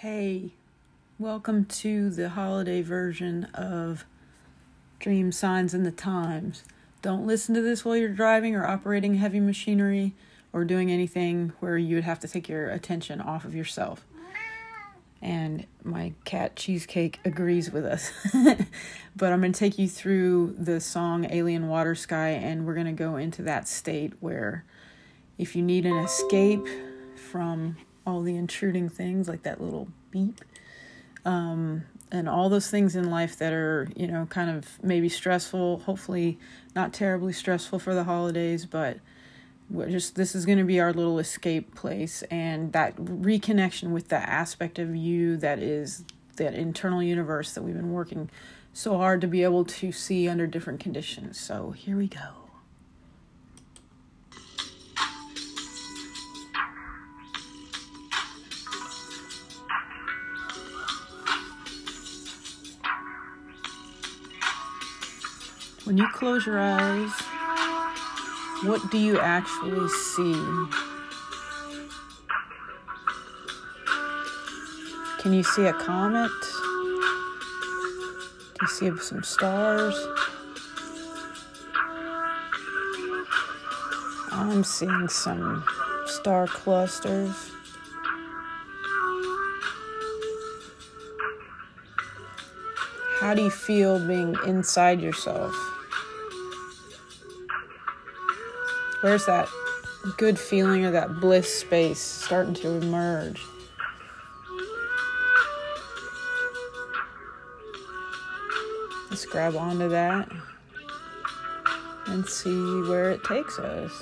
Hey, welcome to the holiday version of Dream Signs and the Times. Don't listen to this while you're driving or operating heavy machinery or doing anything where you would have to take your attention off of yourself. And my cat Cheesecake agrees with us. but I'm going to take you through the song Alien Water Sky, and we're going to go into that state where if you need an escape from all the intruding things like that little beep um, and all those things in life that are you know kind of maybe stressful hopefully not terribly stressful for the holidays but we're just this is going to be our little escape place and that reconnection with that aspect of you that is that internal universe that we've been working so hard to be able to see under different conditions. So here we go When you close your eyes, what do you actually see? Can you see a comet? Do you see some stars? I'm seeing some star clusters. How do you feel being inside yourself? Where's that good feeling or that bliss space starting to emerge? Let's grab onto that and see where it takes us.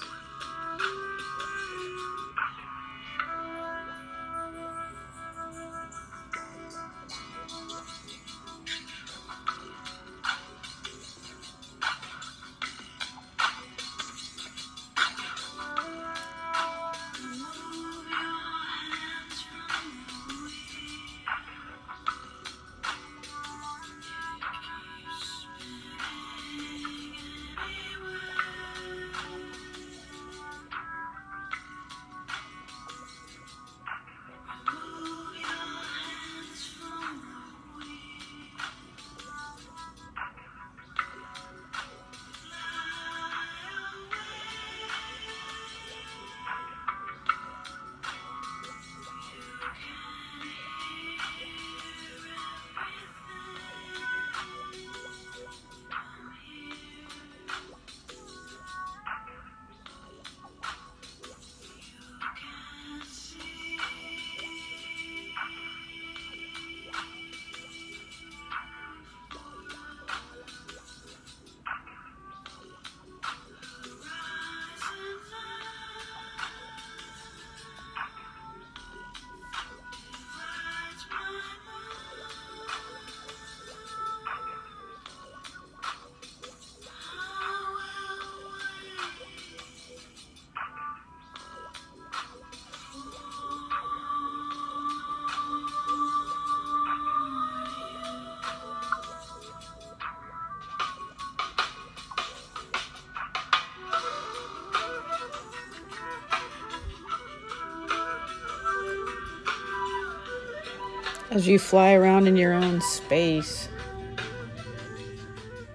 As you fly around in your own space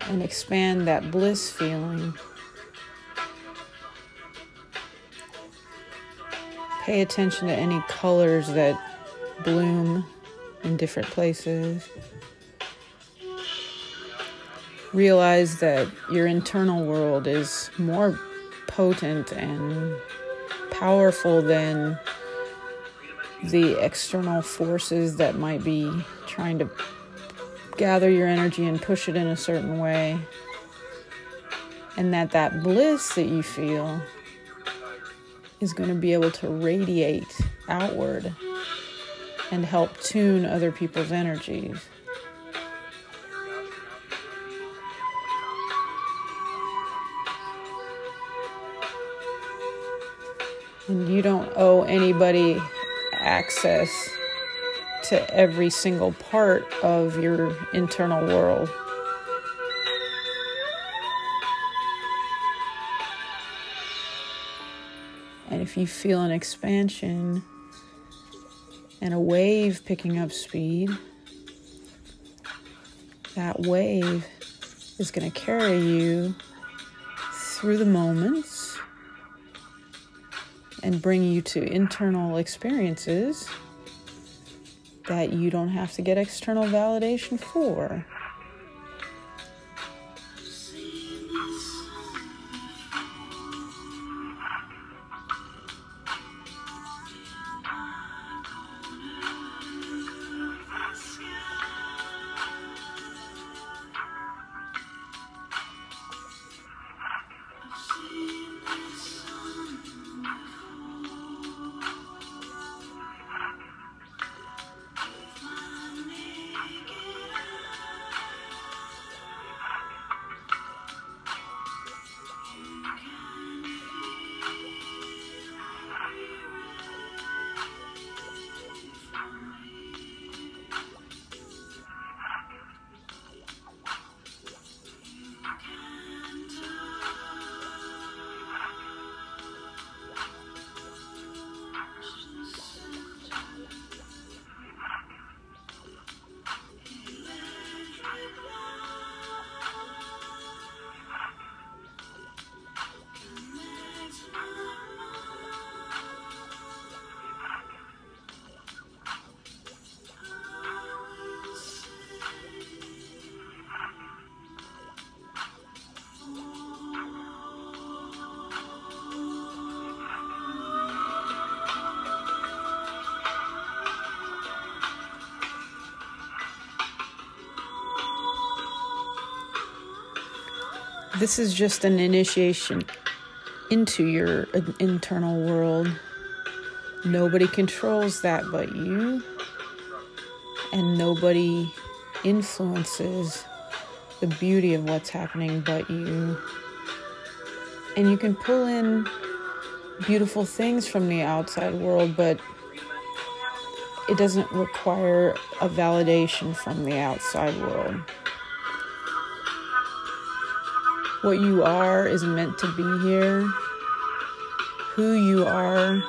and expand that bliss feeling. Pay attention to any colors that bloom in different places. Realize that your internal world is more potent and powerful than the external forces that might be trying to gather your energy and push it in a certain way and that that bliss that you feel is going to be able to radiate outward and help tune other people's energies. And you don't owe anybody access to every single part of your internal world. And if you feel an expansion, and a wave picking up speed, that wave is going to carry you through the moments and bring you to internal experiences that you don't have to get external validation for. This is just an initiation into your internal world. Nobody controls that but you, and nobody influences the beauty of what's happening but you. And you can pull in beautiful things from the outside world, but it doesn't require a validation from the outside world. What you are is meant to be here. Who you are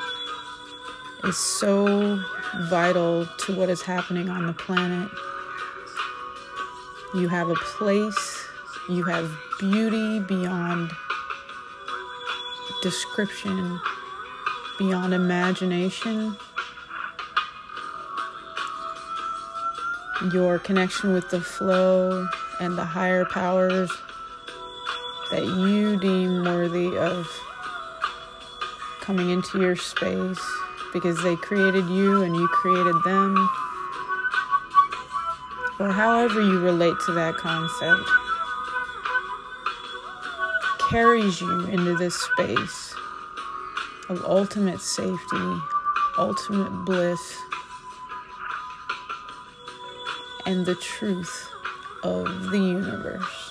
is so vital to what is happening on the planet. You have a place, you have beauty beyond description, beyond imagination. Your connection with the flow and the higher powers that you deem worthy of coming into your space because they created you and you created them, or however you relate to that concept, carries you into this space of ultimate safety, ultimate bliss, and the truth of the universe.